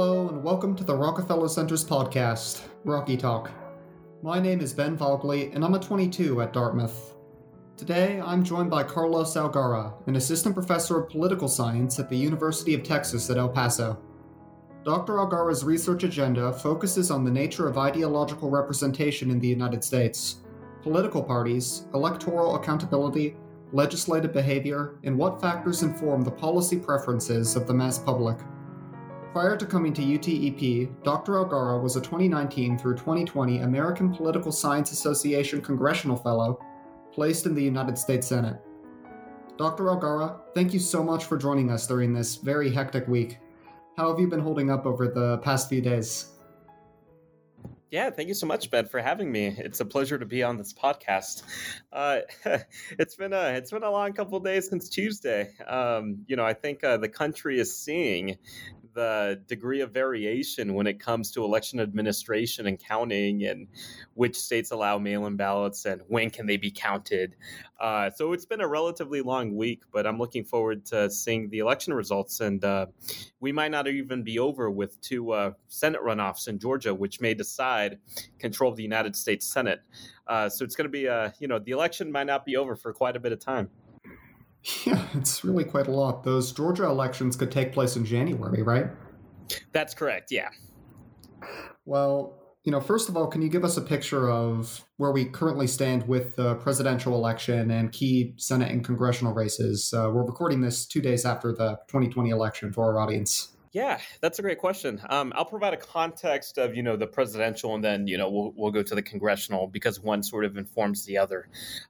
Hello, and welcome to the Rockefeller Center's podcast, Rocky Talk. My name is Ben Vogley, and I'm a 22 at Dartmouth. Today, I'm joined by Carlos Algara, an assistant professor of political science at the University of Texas at El Paso. Dr. Algara's research agenda focuses on the nature of ideological representation in the United States, political parties, electoral accountability, legislative behavior, and what factors inform the policy preferences of the mass public. Prior to coming to UTEP, Dr. Algara was a 2019 through 2020 American Political Science Association Congressional Fellow placed in the United States Senate. Dr. Algara, thank you so much for joining us during this very hectic week. How have you been holding up over the past few days? Yeah, thank you so much, Ben, for having me. It's a pleasure to be on this podcast. Uh, it's been a it's been a long couple days since Tuesday. Um, you know, I think uh, the country is seeing the degree of variation when it comes to election administration and counting and which states allow mail-in ballots and when can they be counted. Uh, so it's been a relatively long week but i'm looking forward to seeing the election results. And uh, we might not even be over with two uh, senate runoffs in georgia which may decide control of the united states senate. Uh, so it's going to be a you know the election might not be over for quite a bit of time Yeah, it's really quite a lot. Those Georgia elections could take place in January, right? That's correct, yeah. Well, you know, first of all, can you give us a picture of where we currently stand with the presidential election and key Senate and congressional races? Uh, we're recording this two days after the 2020 election for our audience. Yeah, that's a great question. Um, I'll provide a context of you know the presidential, and then you know we'll we'll go to the congressional because one sort of informs the other.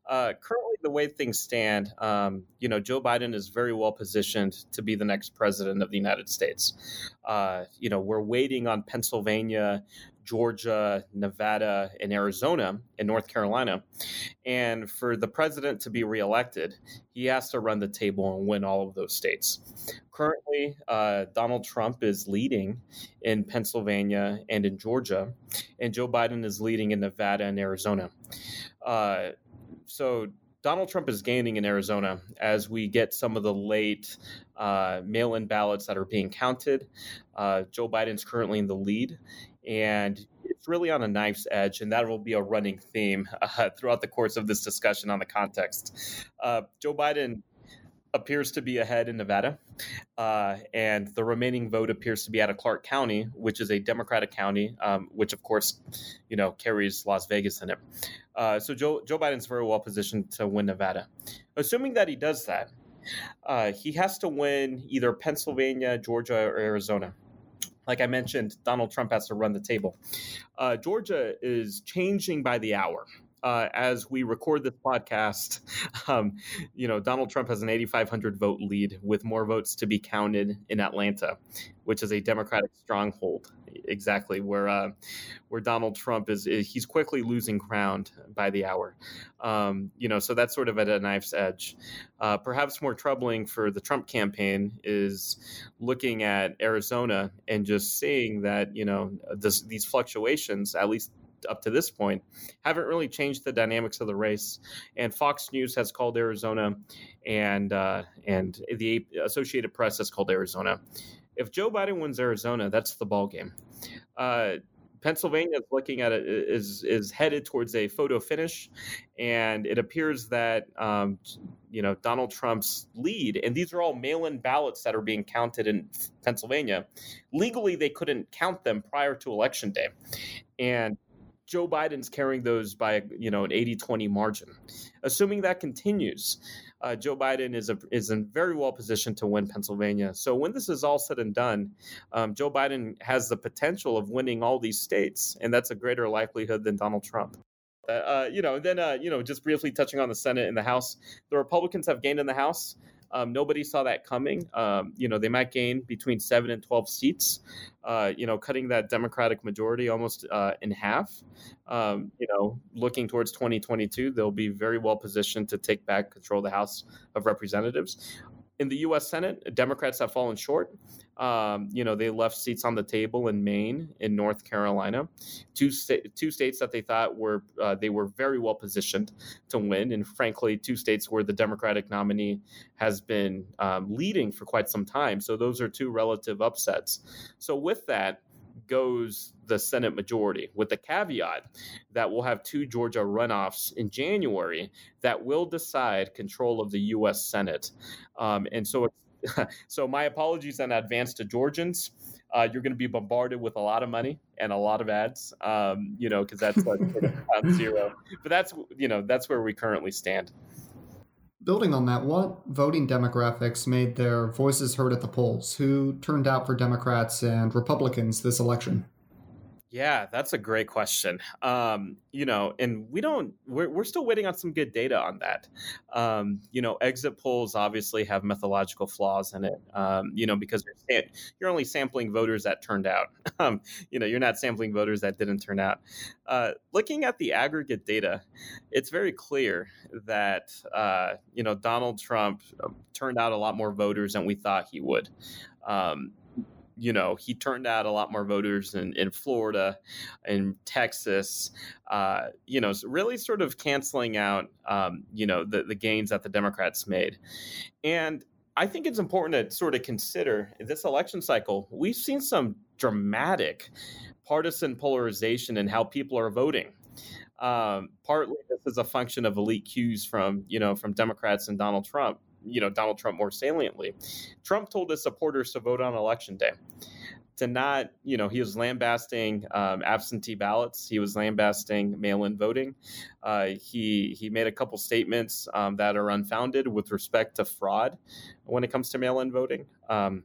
Uh, currently, the way things stand, um, you know, Joe Biden is very well positioned to be the next president of the United States. Uh, you know, we're waiting on Pennsylvania, Georgia, Nevada, and Arizona, and North Carolina. And for the president to be reelected, he has to run the table and win all of those states. Currently, uh, Donald Trump is leading in Pennsylvania and in Georgia, and Joe Biden is leading in Nevada and Arizona. Uh, so Donald Trump is gaining in Arizona as we get some of the late uh, mail in ballots that are being counted. Uh, Joe Biden's currently in the lead and it's really on a knife's edge, and that will be a running theme uh, throughout the course of this discussion on the context. Uh, Joe Biden appears to be ahead in Nevada, uh, and the remaining vote appears to be out of Clark County, which is a Democratic county, um, which of course, you know, carries Las Vegas in it. Uh, so Joe Joe Biden's very well positioned to win Nevada. Assuming that he does that, uh, he has to win either Pennsylvania, Georgia, or Arizona like I mentioned, Donald Trump has to run the table. Uh, Georgia is changing by the hour. Uh, as we record this podcast, um, you know, Donald Trump has an 8,500 vote lead with more votes to be counted in Atlanta, which is a Democratic stronghold exactly where uh, where Donald Trump is, is, he's quickly losing ground by the hour. Um, you know, so that's sort of at a knife's edge. Uh, perhaps more troubling for the Trump campaign is looking at Arizona and just seeing that you know this, these fluctuations, at least up to this point haven't really changed the dynamics of the race. And Fox News has called Arizona, and uh, and the Associated Press has called Arizona if Joe Biden wins Arizona, that's the ball game. Uh, Pennsylvania is looking at it is is headed towards a photo finish, and it appears that um, you know Donald Trump's lead, and these are all mail-in ballots that are being counted in Pennsylvania. Legally, they couldn't count them prior to election day, and Joe Biden's carrying those by you know an 80-20 margin. Assuming that continues, uh, Joe Biden is a, is in very well positioned to win Pennsylvania. So when this is all said and done, um, Joe Biden has the potential of winning all these states, and that's a greater likelihood than Donald Trump. Uh, uh you know, then uh, you know, just briefly touching on the Senate and the House, the Republicans have gained in the House. Um, nobody saw that coming. Um, you know, they might gain between seven and 12 seats, uh, you know, cutting that Democratic majority almost uh, in half. Um, you know, looking towards 2022, they'll be very well positioned to take back control of the House of Representatives. In the U.S. Senate, Democrats have fallen short. Um, you know, they left seats on the table in Maine, in North Carolina, two sta- two states that they thought were uh, they were very well positioned to win, and frankly, two states where the Democratic nominee has been um, leading for quite some time. So those are two relative upsets. So with that goes the Senate majority, with the caveat that we'll have two Georgia runoffs in January that will decide control of the U.S. Senate. Um, and so it's so my apologies in advance to Georgians. Uh, you're going to be bombarded with a lot of money and a lot of ads, um, you know, because that's like zero. But that's you know that's where we currently stand. Building on that, what voting demographics made their voices heard at the polls? Who turned out for Democrats and Republicans this election? Yeah, that's a great question. Um, you know, and we don't, we're, we're still waiting on some good data on that. Um, you know, exit polls obviously have methodological flaws in it, um, you know, because you're, you're only sampling voters that turned out. Um, you know, you're not sampling voters that didn't turn out. Uh, looking at the aggregate data, it's very clear that, uh, you know, Donald Trump um, turned out a lot more voters than we thought he would. Um, you know, he turned out a lot more voters in, in Florida and Texas, uh, you know, really sort of canceling out, um, you know, the, the gains that the Democrats made. And I think it's important to sort of consider this election cycle. We've seen some dramatic partisan polarization in how people are voting. Um, partly this is a function of elite cues from you know from Democrats and Donald Trump, you know Donald Trump more saliently. Trump told his supporters to vote on election day. To not, you know, he was lambasting um, absentee ballots. He was lambasting mail-in voting. Uh, he he made a couple statements um, that are unfounded with respect to fraud when it comes to mail-in voting. Um,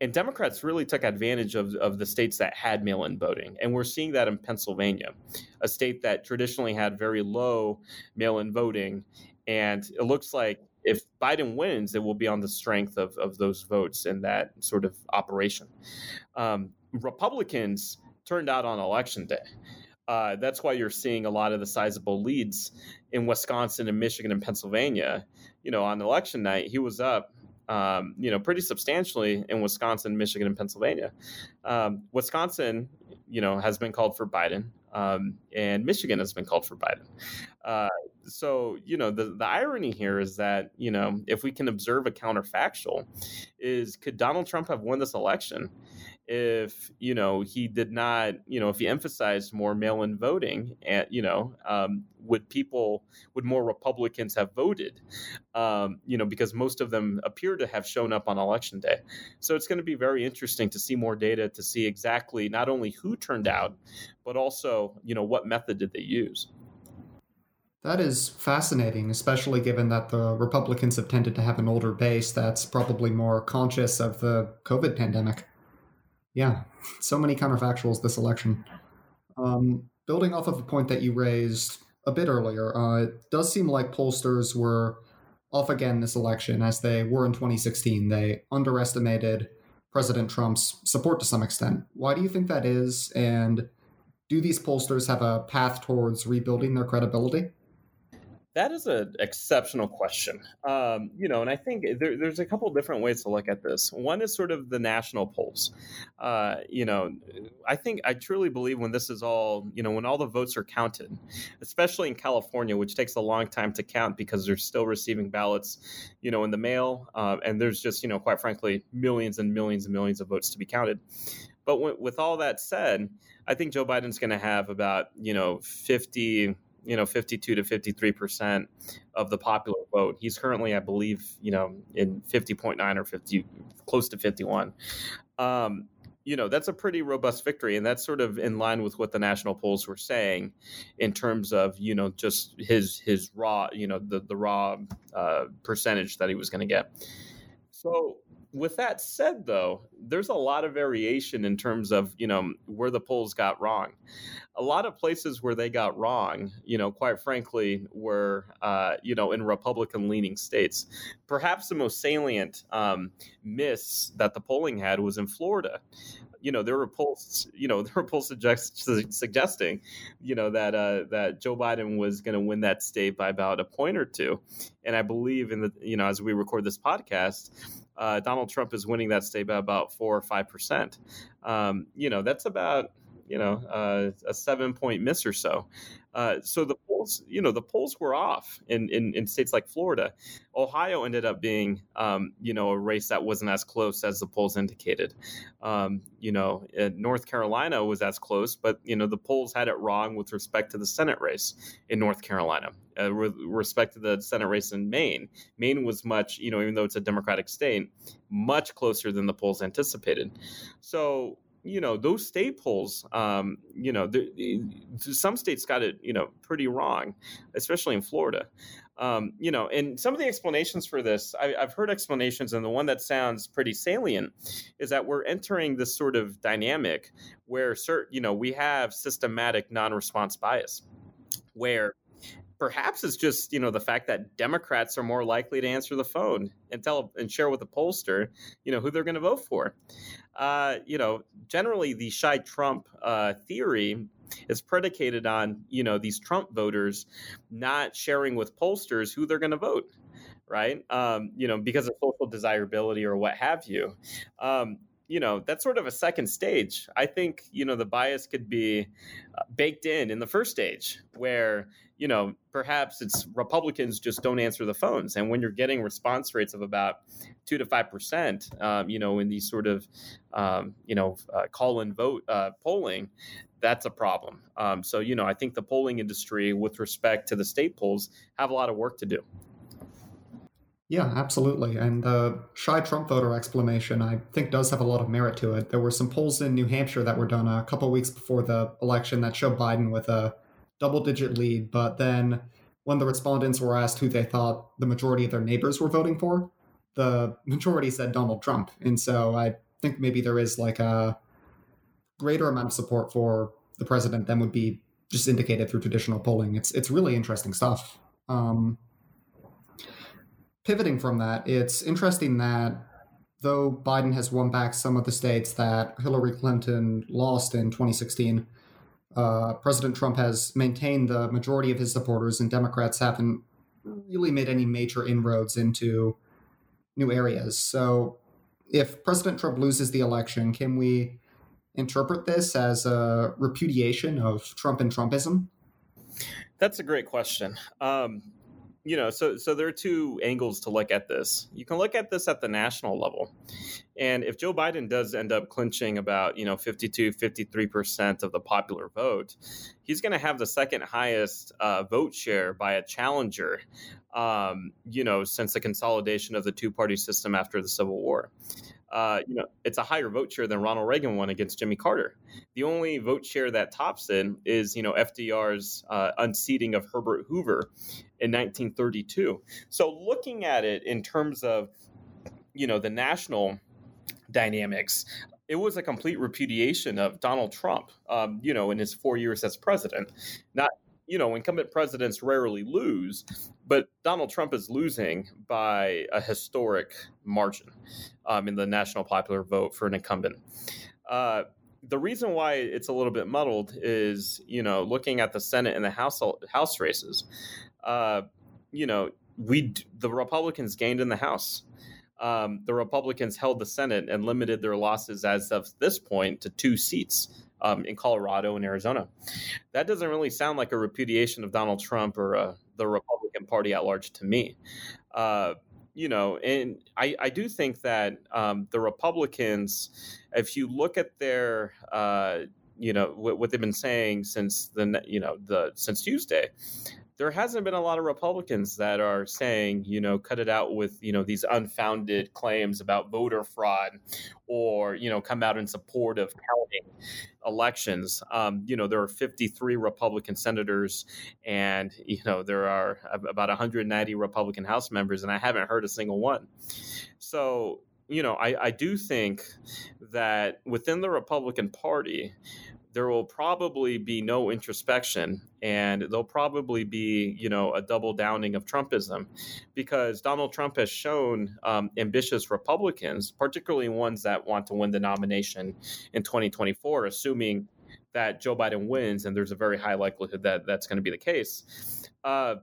and Democrats really took advantage of, of the states that had mail in voting. And we're seeing that in Pennsylvania, a state that traditionally had very low mail in voting. And it looks like if Biden wins, it will be on the strength of, of those votes and that sort of operation. Um, Republicans turned out on election day. Uh, that's why you're seeing a lot of the sizable leads in Wisconsin and Michigan and Pennsylvania. You know, on election night, he was up, um, you know, pretty substantially in Wisconsin, Michigan, and Pennsylvania. Um, Wisconsin, you know, has been called for Biden, um, and Michigan has been called for Biden. Uh, so you know the the irony here is that you know if we can observe a counterfactual, is could Donald Trump have won this election if you know he did not you know if he emphasized more mail-in voting and you know um, would people would more republicans have voted? Um, you know because most of them appear to have shown up on election day. So it's going to be very interesting to see more data to see exactly not only who turned out but also you know what method did they use. That is fascinating, especially given that the Republicans have tended to have an older base that's probably more conscious of the COVID pandemic. Yeah, so many counterfactuals this election. Um, building off of a point that you raised a bit earlier, uh, it does seem like pollsters were off again this election as they were in 2016. They underestimated President Trump's support to some extent. Why do you think that is? And do these pollsters have a path towards rebuilding their credibility? That is an exceptional question. Um, you know, and I think there, there's a couple different ways to look at this. One is sort of the national polls. Uh, you know, I think I truly believe when this is all, you know, when all the votes are counted, especially in California, which takes a long time to count because they're still receiving ballots, you know, in the mail, uh, and there's just, you know, quite frankly, millions and millions and millions of votes to be counted. But w- with all that said, I think Joe Biden's going to have about, you know, 50 you know 52 to 53 percent of the popular vote. He's currently, I believe, you know, in 50.9 or 50, close to 51. Um, you know that's a pretty robust victory and that's sort of in line with what the national polls were saying in terms of you know just his his raw you know the the raw uh, percentage that he was going to get so with that said though there's a lot of variation in terms of you know where the polls got wrong. A lot of places where they got wrong you know quite frankly were uh, you know in republican leaning states. Perhaps the most salient um, miss that the polling had was in florida. You know, there were polls, you know, there were polls suggest, suggesting, you know, that uh, that Joe Biden was going to win that state by about a point or two, and I believe in the, you know, as we record this podcast, uh, Donald Trump is winning that state by about four or five percent. Um, you know, that's about you know uh, a seven point miss or so. Uh, so the polls, you know, the polls were off in, in, in states like Florida. Ohio ended up being, um, you know, a race that wasn't as close as the polls indicated. Um, you know, North Carolina was as close, but you know, the polls had it wrong with respect to the Senate race in North Carolina. Uh, with respect to the Senate race in Maine, Maine was much, you know, even though it's a Democratic state, much closer than the polls anticipated. So you know those state polls um, you know some states got it you know pretty wrong especially in florida um, you know and some of the explanations for this I, have heard explanations and the one that sounds pretty salient is that we're entering this sort of dynamic where certain you know we have systematic non-response bias where perhaps it's just you know the fact that Democrats are more likely to answer the phone and tell and share with the pollster you know who they're going to vote for. Uh, you know, generally the shy Trump uh, theory is predicated on you know these Trump voters not sharing with pollsters who they're going to vote. Right, um, you know, because of social desirability or what have you. Um, you know that's sort of a second stage i think you know the bias could be uh, baked in in the first stage where you know, perhaps it's Republicans just don't answer the phones. And when you're getting response rates of about two to five percent, um, you know, in these sort of, um, you know, uh, call and vote uh, polling, that's a problem. Um, so, you know, I think the polling industry, with respect to the state polls, have a lot of work to do. Yeah, absolutely. And the shy Trump voter explanation, I think, does have a lot of merit to it. There were some polls in New Hampshire that were done a couple weeks before the election that showed Biden with a double digit lead. But then when the respondents were asked who they thought the majority of their neighbors were voting for, the majority said Donald Trump. And so I think maybe there is like a greater amount of support for the president than would be just indicated through traditional polling. It's it's really interesting stuff. Um, pivoting from that, it's interesting that though Biden has won back some of the states that Hillary Clinton lost in 2016, uh, President Trump has maintained the majority of his supporters, and Democrats haven't really made any major inroads into new areas. So, if President Trump loses the election, can we interpret this as a repudiation of Trump and Trumpism? That's a great question. Um, you know, so so there are two angles to look at this. You can look at this at the national level. And if Joe Biden does end up clinching about, you know, 52, 53% of the popular vote, he's going to have the second highest uh, vote share by a challenger, um, you know, since the consolidation of the two party system after the Civil War uh, you know, it's a higher vote share than Ronald Reagan won against Jimmy Carter. The only vote share that tops it is, you know, FDR's uh, unseating of Herbert Hoover in 1932. So looking at it in terms of, you know, the national dynamics, it was a complete repudiation of Donald Trump, um, you know, in his four years as president. Not you know, incumbent presidents rarely lose, but Donald Trump is losing by a historic margin um, in the national popular vote for an incumbent. Uh, the reason why it's a little bit muddled is, you know, looking at the Senate and the House House races. Uh, you know, we the Republicans gained in the House. Um, the Republicans held the Senate and limited their losses as of this point to two seats um, in Colorado and Arizona. That doesn't really sound like a repudiation of Donald Trump or uh, the Republican Party at large to me. Uh, you know, and I, I do think that um, the Republicans, if you look at their, uh, you know, what, what, they've been saying since the, you know, the since Tuesday, there hasn't been a lot of Republicans that are saying, you know, cut it out with, you know, these unfounded claims about voter fraud or, you know, come out in support of counting elections. Um, you know, there are 53 Republican senators and, you know, there are about 190 Republican House members, and I haven't heard a single one. So, you know, I, I do think that within the Republican Party, there will probably be no introspection and there'll probably be you know a double downing of trumpism because donald trump has shown um, ambitious republicans particularly ones that want to win the nomination in 2024 assuming that joe biden wins and there's a very high likelihood that that's going to be the case uh,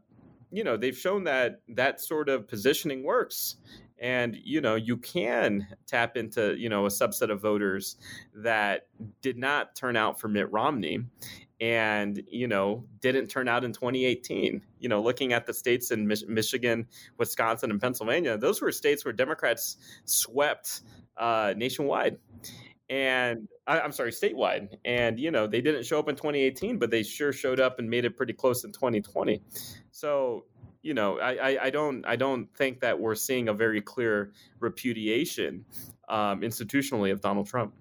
you know they've shown that that sort of positioning works and you know you can tap into you know a subset of voters that did not turn out for Mitt Romney and you know didn't turn out in 2018 you know looking at the states in Mich- Michigan Wisconsin and Pennsylvania those were states where Democrats swept uh, nationwide and I, am sorry, statewide. And you know, they didn't show up in 2018, but they sure showed up and made it pretty close in 2020. So you know, I, I, I, don't I don't think that we're seeing a very clear repudiation um, institutionally of Donald Trump.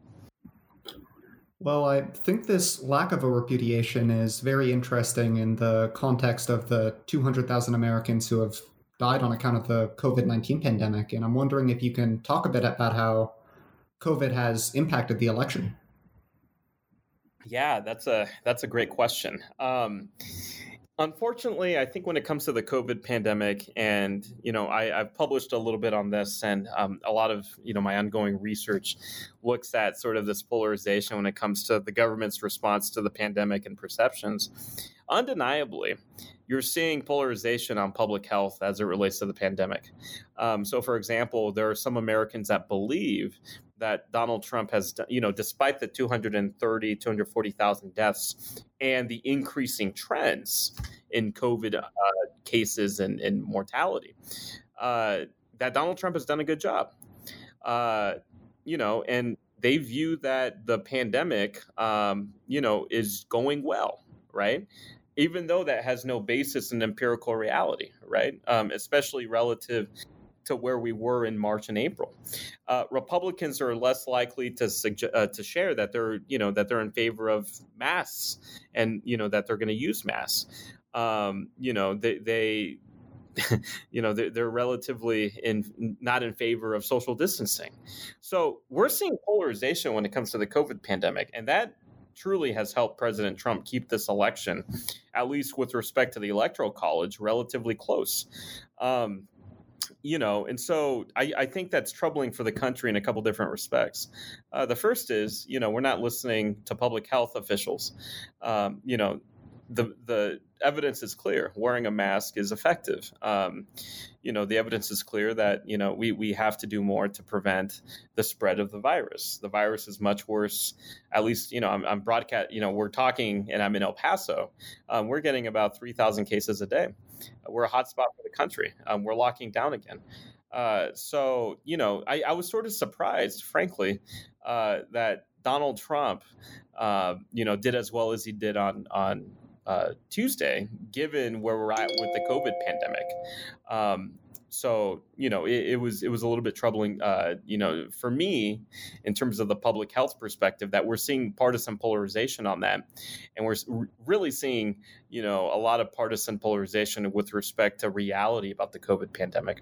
Well, I think this lack of a repudiation is very interesting in the context of the 200,000 Americans who have died on account of the COVID 19 pandemic. And I'm wondering if you can talk a bit about how COVID has impacted the election. Yeah, that's a that's a great question. Um, Unfortunately, I think when it comes to the COVID pandemic, and you know, I, have published a little bit on this, and um, a lot of you know my ongoing research looks at sort of this polarization when it comes to the government's response to the pandemic and perceptions. Undeniably, you're seeing polarization on public health as it relates to the pandemic. Um, so, for example, there are some Americans that believe that Donald Trump has, you know, despite the 230, 240,000 deaths and the increasing trends in COVID uh, cases and, and mortality, uh, that Donald Trump has done a good job. Uh, you know, and they view that the pandemic, um, you know, is going well, right? Even though that has no basis in empirical reality, right? Um, especially relative to where we were in March and April. Uh, Republicans are less likely to suggest, uh, to share that they're you know that they're in favor of masks and you know that they're going to use masks. Um, you know they they you know they're, they're, relatively in not in favor of social distancing. So we're seeing polarization when it comes to the COVID pandemic, and that truly has helped President Trump keep this election, at least with respect to the electoral college, relatively close. Um, you know, and so I, I, think that's troubling for the country in a couple different respects. Uh, the first is, you know, we're not listening to public health officials. Um, you know, the the evidence is clear. Wearing a mask is effective. Um, you know, the evidence is clear that you know we we have to do more to prevent the spread of the virus. The virus is much worse. At least you know I'm, I'm broadcast. You know, we're talking, and I'm in El Paso. Um, we're getting about three thousand cases a day. We're a hotspot for the country. Um, we're locking down again. Uh, so, you know, I, I, was sort of surprised, frankly, uh, that Donald Trump, uh, you know, did as well as he did on on uh, Tuesday, given where we're at with the COVID pandemic. Um, so you know it, it, was it was a little bit troubling uh, you know for me in terms of the public health perspective that we're seeing partisan polarization on that. And we're really seeing you know a lot of partisan polarization with respect to reality about the covid pandemic.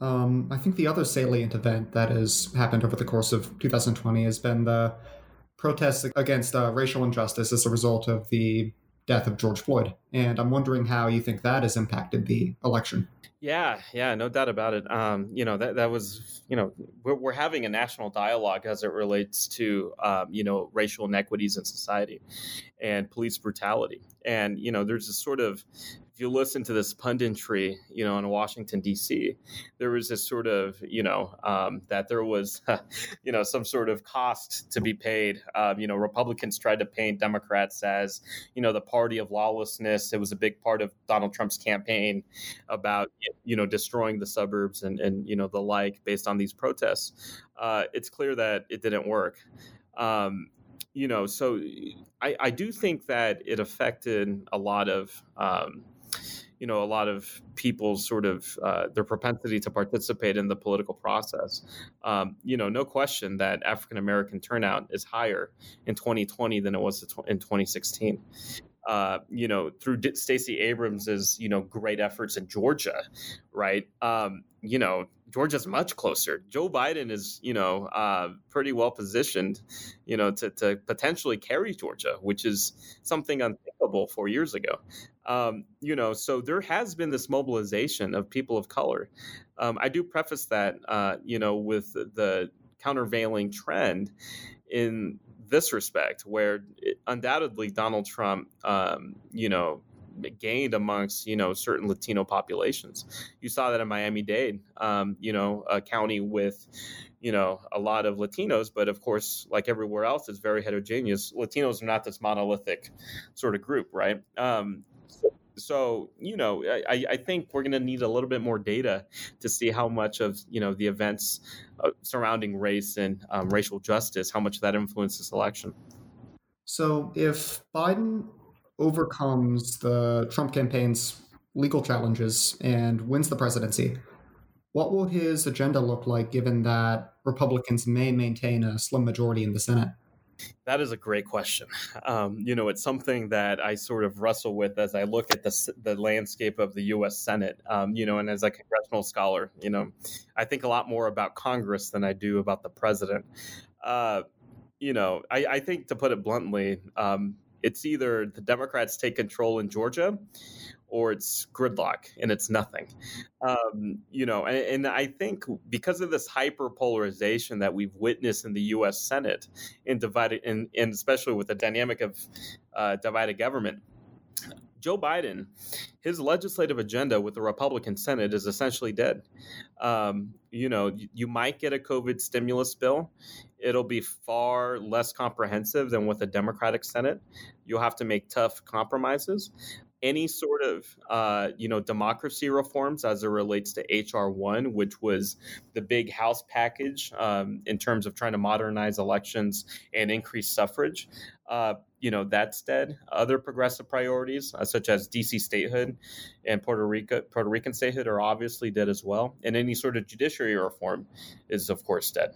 Um, I think the other salient event that has happened over the course of 2020 has been the protests against uh, racial injustice as a result of the death of George Floyd. And I'm wondering how you think that has impacted the election. Yeah, yeah, no doubt about it. Um, you know that that was, you know, we're, we're having a national dialogue as it relates to, um, you know, racial inequities in society and police brutality. And you know, there's this sort of you listen to this punditry, you know, in Washington D.C., there was this sort of, you know, um, that there was, you know, some sort of cost to be paid. Um, you know, Republicans tried to paint Democrats as, you know, the party of lawlessness. It was a big part of Donald Trump's campaign about, you know, destroying the suburbs and and you know the like based on these protests. Uh, it's clear that it didn't work. Um, you know, so I, I do think that it affected a lot of um, you know a lot of people's sort of uh, their propensity to participate in the political process. Um, you know, no question that African American turnout is higher in 2020 than it was in 2016. Uh, you know, through Stacey Abrams' you know great efforts in Georgia, right? Um, you know, Georgia's much closer. Joe Biden is, you know, uh, pretty well positioned, you know, to, to potentially carry Georgia, which is something unthinkable four years ago. Um, you know, so there has been this mobilization of people of color. Um, I do preface that, uh, you know, with the countervailing trend in this respect, where undoubtedly Donald Trump, um, you know, gained amongst you know certain Latino populations. You saw that in Miami Dade, um, you know, a county with you know a lot of Latinos, but of course, like everywhere else, it's very heterogeneous. Latinos are not this monolithic sort of group, right? Um, so you know I, I think we're going to need a little bit more data to see how much of you know the events uh, surrounding race and um, racial justice how much that influences election so if biden overcomes the Trump campaign's legal challenges and wins the presidency, what will his agenda look like given that Republicans may maintain a slim majority in the Senate? That is a great question. Um, you know, it's something that I sort of wrestle with as I look at the, the landscape of the U.S. Senate. Um, you know, and as a congressional scholar, you know, I think a lot more about Congress than I do about the president. Uh, you know, I, I, think to put it bluntly, um, it's either the Democrats take control in Georgia or it's gridlock and it's nothing. Um, you know, and, and, I think because of this hyper polarization that we've witnessed in the U.S. Senate in divided, and, and especially with the dynamic of uh, divided government, Joe Biden, his legislative agenda with the Republican Senate is essentially dead. Um, you know, you, you, might get a COVID stimulus bill. It'll be far less comprehensive than with a Democratic Senate. You'll have to make tough compromises. Any sort of, uh, you know, democracy reforms as it relates to HR one, which was the big House package um, in terms of trying to modernize elections and increase suffrage. Uh, you know that's dead. Other progressive priorities, uh, such as DC statehood and Puerto Rico, Puerto Rican statehood, are obviously dead as well. And any sort of judiciary reform is, of course, dead.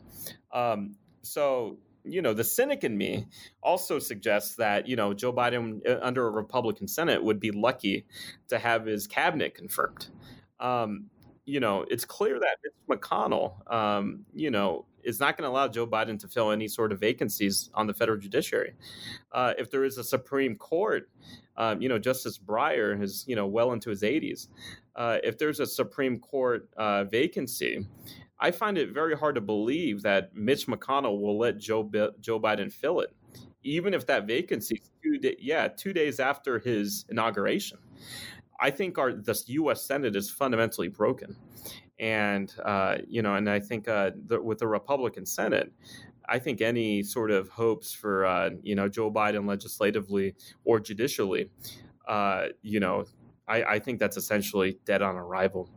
Um, so you know, the cynic in me also suggests that, you know, Joe Biden uh, under a Republican Senate would be lucky to have his cabinet confirmed. Um, you know, it's clear that Mitch McConnell, um, you know, is not going to allow Joe Biden to fill any sort of vacancies on the federal judiciary. Uh, if there is a Supreme Court, um, you know, Justice Breyer is, you know, well into his 80s. Uh, if there's a Supreme Court uh, vacancy, I find it very hard to believe that Mitch McConnell will let Joe Joe Biden fill it, even if that vacancy, two day, yeah, two days after his inauguration. I think our the U.S. Senate is fundamentally broken, and uh, you know, and I think uh, the, with the Republican Senate, I think any sort of hopes for uh, you know Joe Biden legislatively or judicially, uh, you know, I, I think that's essentially dead on arrival.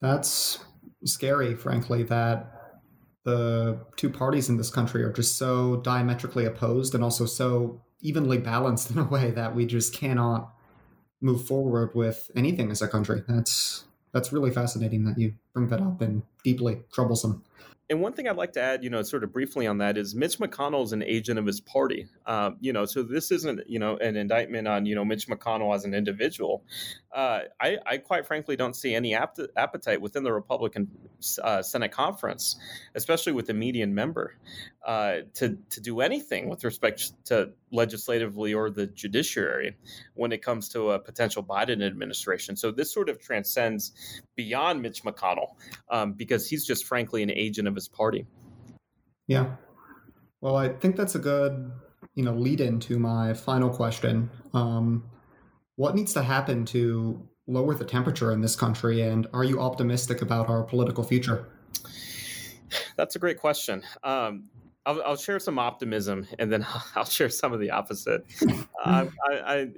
That's scary, frankly. That the two parties in this country are just so diametrically opposed and also so evenly balanced in a way that we just cannot move forward with anything as a country. That's that's really fascinating that you bring that up and deeply troublesome. And one thing I'd like to add, you know, sort of briefly on that is Mitch McConnell is an agent of his party. Uh, you know, so this isn't, you know, an indictment on, you know, Mitch McConnell as an individual. Uh, I, I, quite frankly don't see any appetite within the Republican uh, Senate conference, especially with the median member, uh, to to do anything with respect to legislatively or the judiciary when it comes to a potential Biden administration. So this sort of transcends beyond Mitch McConnell um, because he's just frankly an agent of his party. Yeah. Well, I think that's a good you know lead into my final question. Um, what needs to happen to lower the temperature in this country, and are you optimistic about our political future? That's a great question. Um, I'll, I'll, share some optimism, and then I'll share some of the opposite. I, I,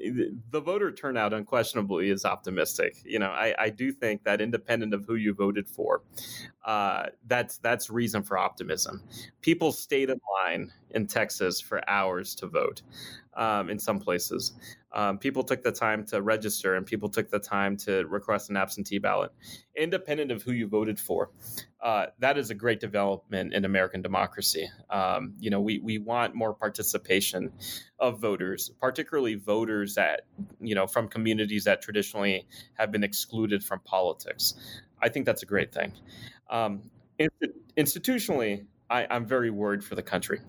the voter turnout unquestionably is optimistic. You know, I, I, do think that independent of who you voted for, uh, that's that's reason for optimism. People stayed in line in Texas for hours to vote. Um, in some places, um, people took the time to register, and people took the time to request an absentee ballot, independent of who you voted for. Uh, that is a great development in American democracy. Um, you know, we we want more participation of voters, particularly voters that you know from communities that traditionally have been excluded from politics. I think that's a great thing. Um, institutionally, I, am very worried for the country.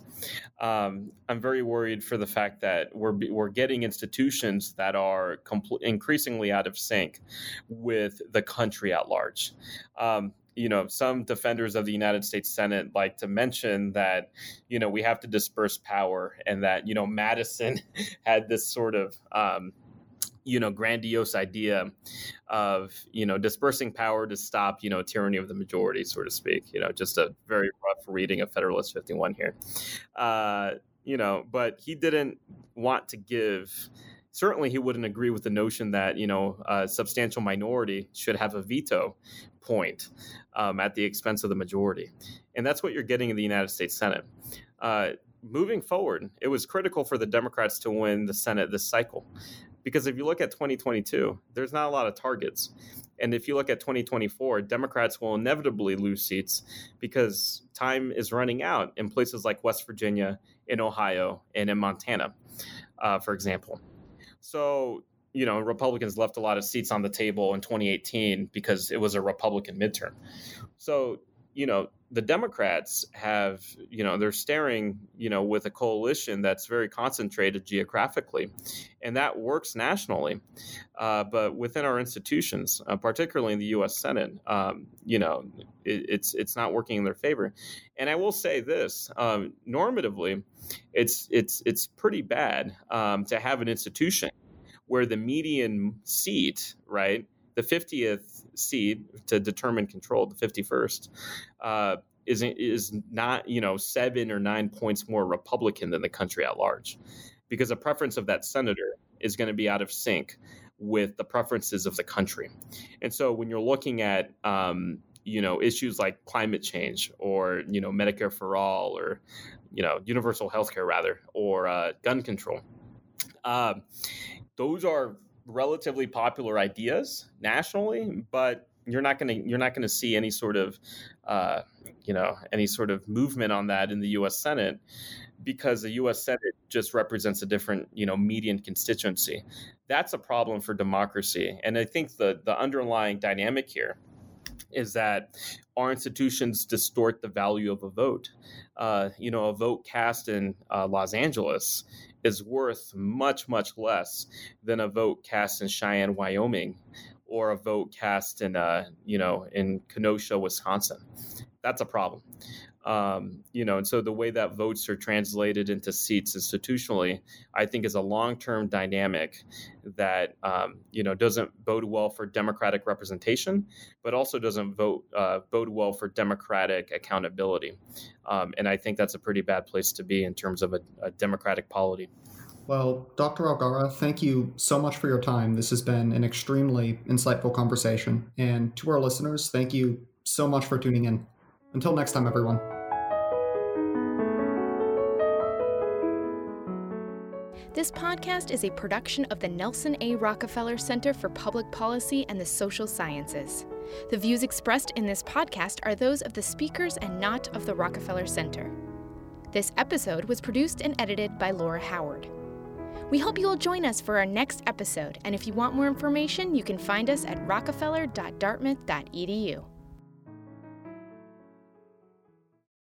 Um, I'm very worried for the fact that we're we're getting institutions that are compl- increasingly out of sync with the country at large. Um, you know, some defenders of the United States Senate like to mention that, you know, we have to disperse power, and that you know Madison had this sort of um, you know grandiose idea of you know dispersing power to stop you know tyranny of the majority so to speak you know just a very rough reading of federalist 51 here. Uh, you know but he didn't want to give certainly he wouldn't agree with the notion that you know a substantial minority should have a veto point um, at the expense of the majority and that's what you're getting in the united states senate. Uh, moving forward, it was critical for the Democrats to win the Senate this cycle because if you look at 2022, there's not a lot of targets. And if you look at 2024, Democrats will inevitably lose seats because time is running out in places like West Virginia, in Ohio, and in Montana, uh, for example. So, you know, Republicans left a lot of seats on the table in 2018 because it was a Republican midterm. So, you know, the Democrats have, you know, they're staring, you know, with a coalition that's very concentrated geographically, and that works nationally. Uh, but within our institutions, uh, particularly in the U.S. Senate, um, you know, it, it's it's not working in their favor. And I will say this: um, normatively, it's it's it's pretty bad um, to have an institution where the median seat, right, the 50th seat to determine control, the 51st, uh, is is not you know seven or nine points more Republican than the country at large, because the preference of that senator is going to be out of sync with the preferences of the country, and so when you're looking at um, you know issues like climate change or you know Medicare for all or you know universal health care rather or uh, gun control, uh, those are relatively popular ideas nationally, but you're not going to you're not going to see any sort of uh, you know any sort of movement on that in the U.S. Senate because the U.S. Senate just represents a different you know median constituency. That's a problem for democracy, and I think the the underlying dynamic here is that our institutions distort the value of a vote. Uh, you know, a vote cast in uh, Los Angeles is worth much, much less than a vote cast in Cheyenne, Wyoming, or a vote cast in, uh, you know, in Kenosha, Wisconsin. That's a problem. Um, you know, and so the way that votes are translated into seats institutionally, I think, is a long-term dynamic that um, you know doesn't bode well for democratic representation, but also doesn't vote uh, bode well for democratic accountability. Um, and I think that's a pretty bad place to be in terms of a, a democratic polity. Well, Dr. Algara, thank you so much for your time. This has been an extremely insightful conversation. And to our listeners, thank you so much for tuning in. Until next time, everyone. This podcast is a production of the Nelson A. Rockefeller Center for Public Policy and the Social Sciences. The views expressed in this podcast are those of the speakers and not of the Rockefeller Center. This episode was produced and edited by Laura Howard. We hope you will join us for our next episode, and if you want more information, you can find us at rockefeller.dartmouth.edu.